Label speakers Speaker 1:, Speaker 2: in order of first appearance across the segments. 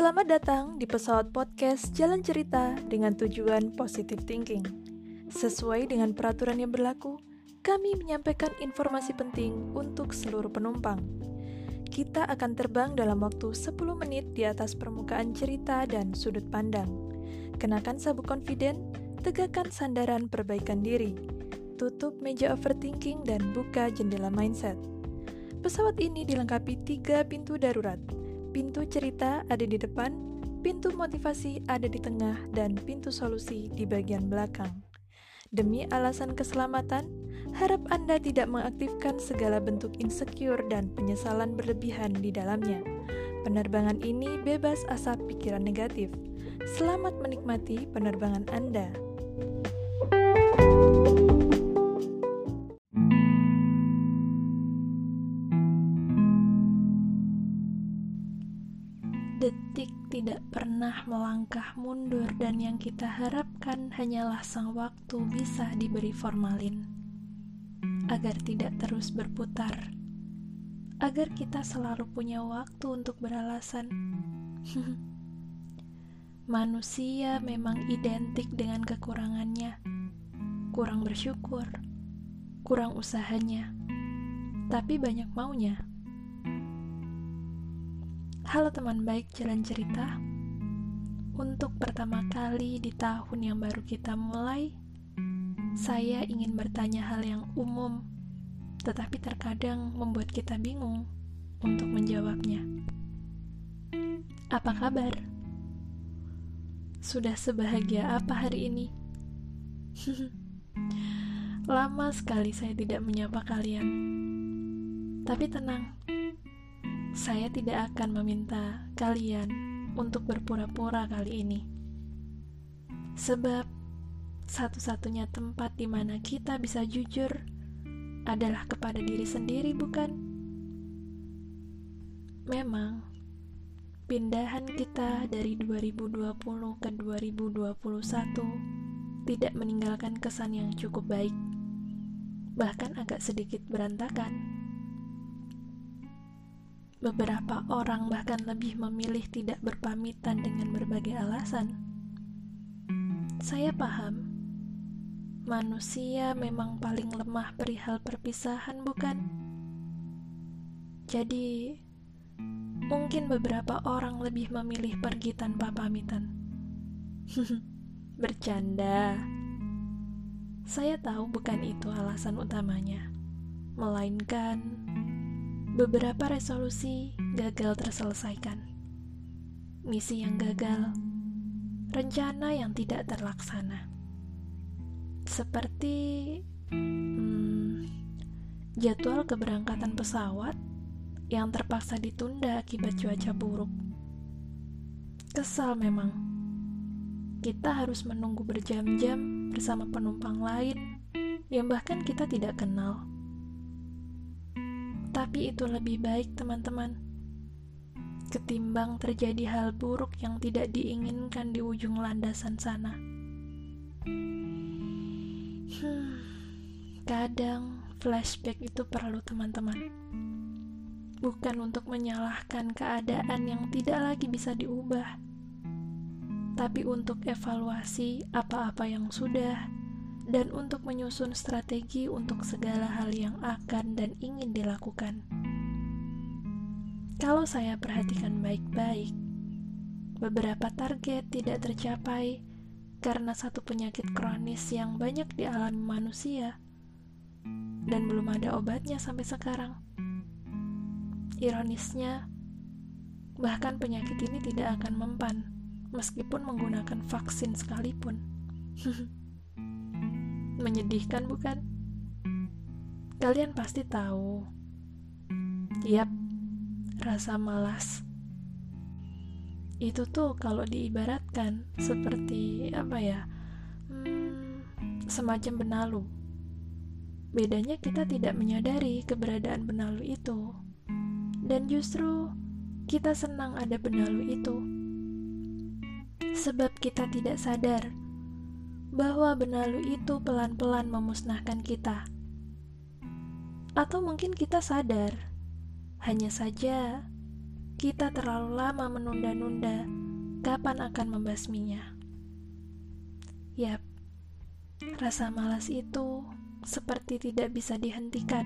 Speaker 1: Selamat datang di pesawat podcast Jalan Cerita dengan tujuan positive thinking. Sesuai dengan peraturan yang berlaku, kami menyampaikan informasi penting untuk seluruh penumpang. Kita akan terbang dalam waktu 10 menit di atas permukaan cerita dan sudut pandang. Kenakan sabuk confident, tegakkan sandaran perbaikan diri, tutup meja overthinking dan buka jendela mindset. Pesawat ini dilengkapi tiga pintu darurat, Pintu cerita ada di depan, pintu motivasi ada di tengah, dan pintu solusi di bagian belakang. Demi alasan keselamatan, harap Anda tidak mengaktifkan segala bentuk insecure dan penyesalan berlebihan di dalamnya. Penerbangan ini bebas asap pikiran negatif. Selamat menikmati penerbangan Anda. Detik tidak pernah melangkah mundur dan yang kita harapkan hanyalah sang waktu bisa diberi formalin. Agar tidak terus berputar. Agar kita selalu punya waktu untuk beralasan. Manusia memang identik dengan kekurangannya. Kurang bersyukur, kurang usahanya, tapi banyak maunya. Halo teman baik jalan cerita Untuk pertama kali di tahun yang baru kita mulai Saya ingin bertanya hal yang umum Tetapi terkadang membuat kita bingung Untuk menjawabnya Apa kabar? Sudah sebahagia apa hari ini? Lama sekali saya tidak menyapa kalian Tapi tenang saya tidak akan meminta kalian untuk berpura-pura kali ini. Sebab satu-satunya tempat di mana kita bisa jujur adalah kepada diri sendiri, bukan? Memang pindahan kita dari 2020 ke 2021 tidak meninggalkan kesan yang cukup baik, bahkan agak sedikit berantakan Beberapa orang bahkan lebih memilih tidak berpamitan dengan berbagai alasan. Saya paham, manusia memang paling lemah perihal perpisahan, bukan? Jadi, mungkin beberapa orang lebih memilih pergi tanpa pamitan. Bercanda. Saya tahu bukan itu alasan utamanya, melainkan beberapa resolusi gagal terselesaikan. Misi yang gagal, rencana yang tidak terlaksana. Seperti hmm, jadwal keberangkatan pesawat yang terpaksa ditunda akibat cuaca buruk. Kesal memang. Kita harus menunggu berjam-jam bersama penumpang lain yang bahkan kita tidak kenal tapi itu lebih baik, teman-teman. Ketimbang terjadi hal buruk yang tidak diinginkan di ujung landasan sana. Hmm, kadang flashback itu perlu, teman-teman. Bukan untuk menyalahkan keadaan yang tidak lagi bisa diubah, tapi untuk evaluasi apa-apa yang sudah dan untuk menyusun strategi untuk segala hal yang akan dan ingin dilakukan. Kalau saya perhatikan baik-baik, beberapa target tidak tercapai karena satu penyakit kronis yang banyak dialami manusia dan belum ada obatnya sampai sekarang. Ironisnya, bahkan penyakit ini tidak akan mempan meskipun menggunakan vaksin sekalipun. Menyedihkan bukan? Kalian pasti tahu. Yap, rasa malas. Itu tuh kalau diibaratkan seperti apa ya? Hmm, semacam benalu. Bedanya kita tidak menyadari keberadaan benalu itu. Dan justru kita senang ada benalu itu. Sebab kita tidak sadar bahwa benalu itu pelan-pelan memusnahkan kita. Atau mungkin kita sadar, hanya saja kita terlalu lama menunda-nunda kapan akan membasminya. Yap, rasa malas itu seperti tidak bisa dihentikan.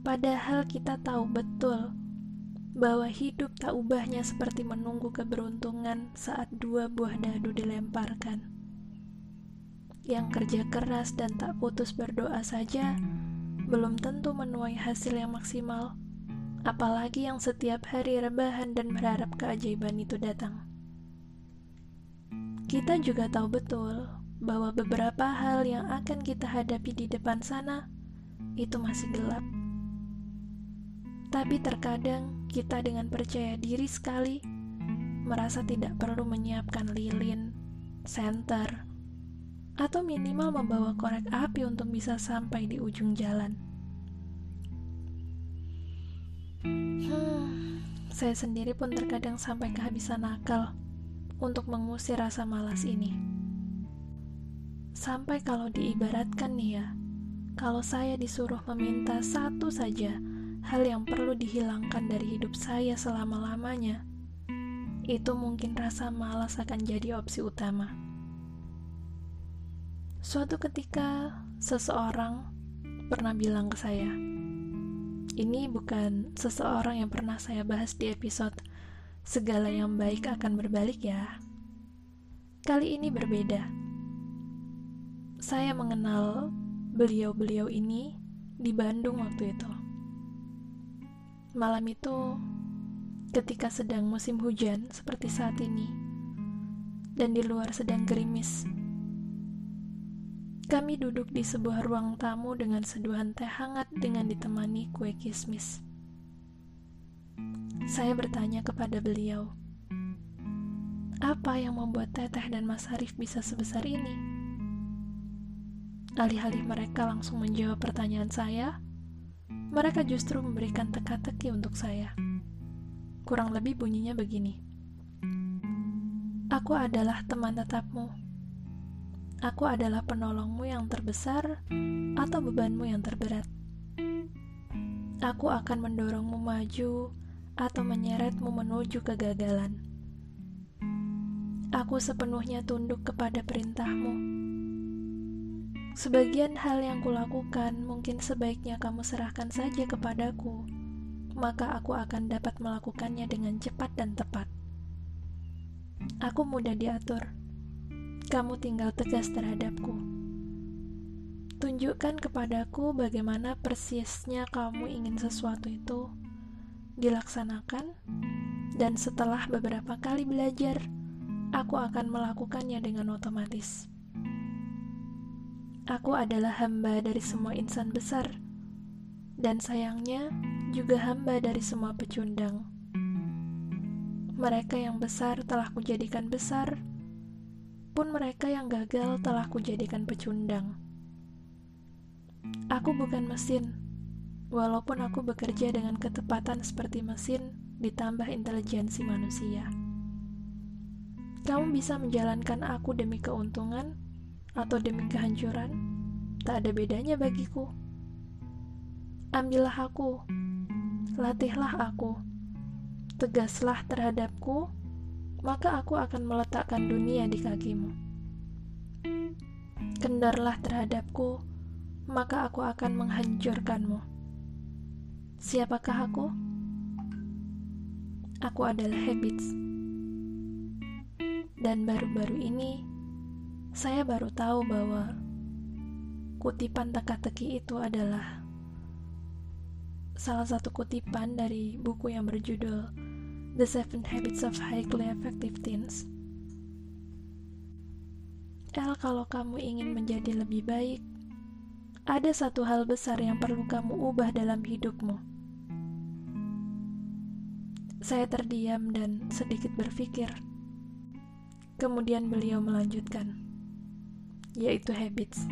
Speaker 1: Padahal kita tahu betul bahwa hidup tak ubahnya seperti menunggu keberuntungan saat dua buah dadu dilemparkan. Yang kerja keras dan tak putus berdoa saja belum tentu menuai hasil yang maksimal, apalagi yang setiap hari rebahan dan berharap keajaiban itu datang. Kita juga tahu betul bahwa beberapa hal yang akan kita hadapi di depan sana itu masih gelap. Tapi terkadang kita dengan percaya diri sekali merasa tidak perlu menyiapkan lilin, senter, atau minimal membawa korek api untuk bisa sampai di ujung jalan. Hmm, saya sendiri pun terkadang sampai kehabisan akal untuk mengusir rasa malas ini. Sampai kalau diibaratkan nih ya, kalau saya disuruh meminta satu saja hal yang perlu dihilangkan dari hidup saya selama-lamanya, itu mungkin rasa malas akan jadi opsi utama. Suatu ketika, seseorang pernah bilang ke saya, "Ini bukan seseorang yang pernah saya bahas di episode segala yang baik akan berbalik, ya." Kali ini berbeda. Saya mengenal beliau-beliau ini di Bandung waktu itu. Malam itu, ketika sedang musim hujan seperti saat ini, dan di luar sedang gerimis kami duduk di sebuah ruang tamu dengan seduhan teh hangat dengan ditemani kue kismis. Saya bertanya kepada beliau, apa yang membuat Teteh dan Mas Harif bisa sebesar ini? Alih-alih mereka langsung menjawab pertanyaan saya, mereka justru memberikan teka-teki untuk saya. Kurang lebih bunyinya begini. Aku adalah teman tetapmu Aku adalah penolongmu yang terbesar atau bebanmu yang terberat. Aku akan mendorongmu maju atau menyeretmu menuju kegagalan. Aku sepenuhnya tunduk kepada perintahmu. Sebagian hal yang kulakukan mungkin sebaiknya kamu serahkan saja kepadaku, maka aku akan dapat melakukannya dengan cepat dan tepat. Aku mudah diatur kamu tinggal tegas terhadapku. Tunjukkan kepadaku bagaimana persisnya kamu ingin sesuatu itu dilaksanakan, dan setelah beberapa kali belajar, aku akan melakukannya dengan otomatis. Aku adalah hamba dari semua insan besar, dan sayangnya juga hamba dari semua pecundang. Mereka yang besar telah kujadikan besar, pun mereka yang gagal telah kujadikan pecundang. Aku bukan mesin, walaupun aku bekerja dengan ketepatan seperti mesin ditambah intelijensi manusia. Kamu bisa menjalankan aku demi keuntungan atau demi kehancuran, tak ada bedanya bagiku. Ambillah aku, latihlah aku, tegaslah terhadapku, maka aku akan meletakkan dunia di kakimu. Kendarlah terhadapku, maka aku akan menghancurkanmu. Siapakah aku? Aku adalah habits. Dan baru-baru ini, saya baru tahu bahwa kutipan teka-teki itu adalah salah satu kutipan dari buku yang berjudul The Seven Habits of Highly Effective Teens. El, kalau kamu ingin menjadi lebih baik, ada satu hal besar yang perlu kamu ubah dalam hidupmu. Saya terdiam dan sedikit berpikir. Kemudian beliau melanjutkan, yaitu habits.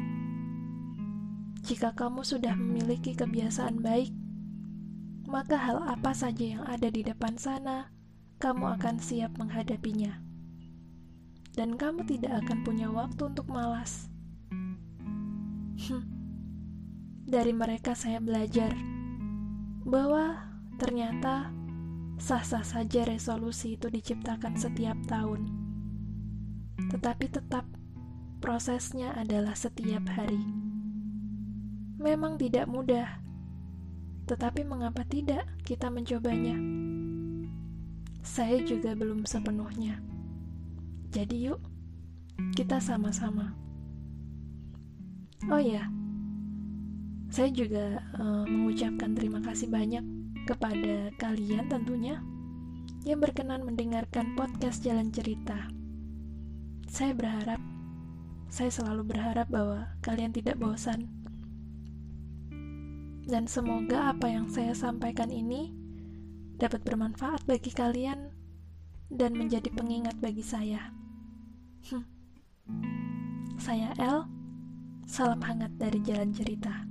Speaker 1: Jika kamu sudah memiliki kebiasaan baik, maka hal apa saja yang ada di depan sana, kamu akan siap menghadapinya. Dan kamu tidak akan punya waktu untuk malas. Dari mereka saya belajar bahwa ternyata Sah-sah saja resolusi itu diciptakan setiap tahun, tetapi tetap prosesnya adalah setiap hari. Memang tidak mudah, tetapi mengapa tidak kita mencobanya? Saya juga belum sepenuhnya. Jadi, yuk kita sama-sama. Oh ya, saya juga uh, mengucapkan terima kasih banyak kepada kalian tentunya yang berkenan mendengarkan podcast Jalan Cerita. Saya berharap, saya selalu berharap bahwa kalian tidak bosan. Dan semoga apa yang saya sampaikan ini dapat bermanfaat bagi kalian dan menjadi pengingat bagi saya. Hm. Saya El, salam hangat dari Jalan Cerita.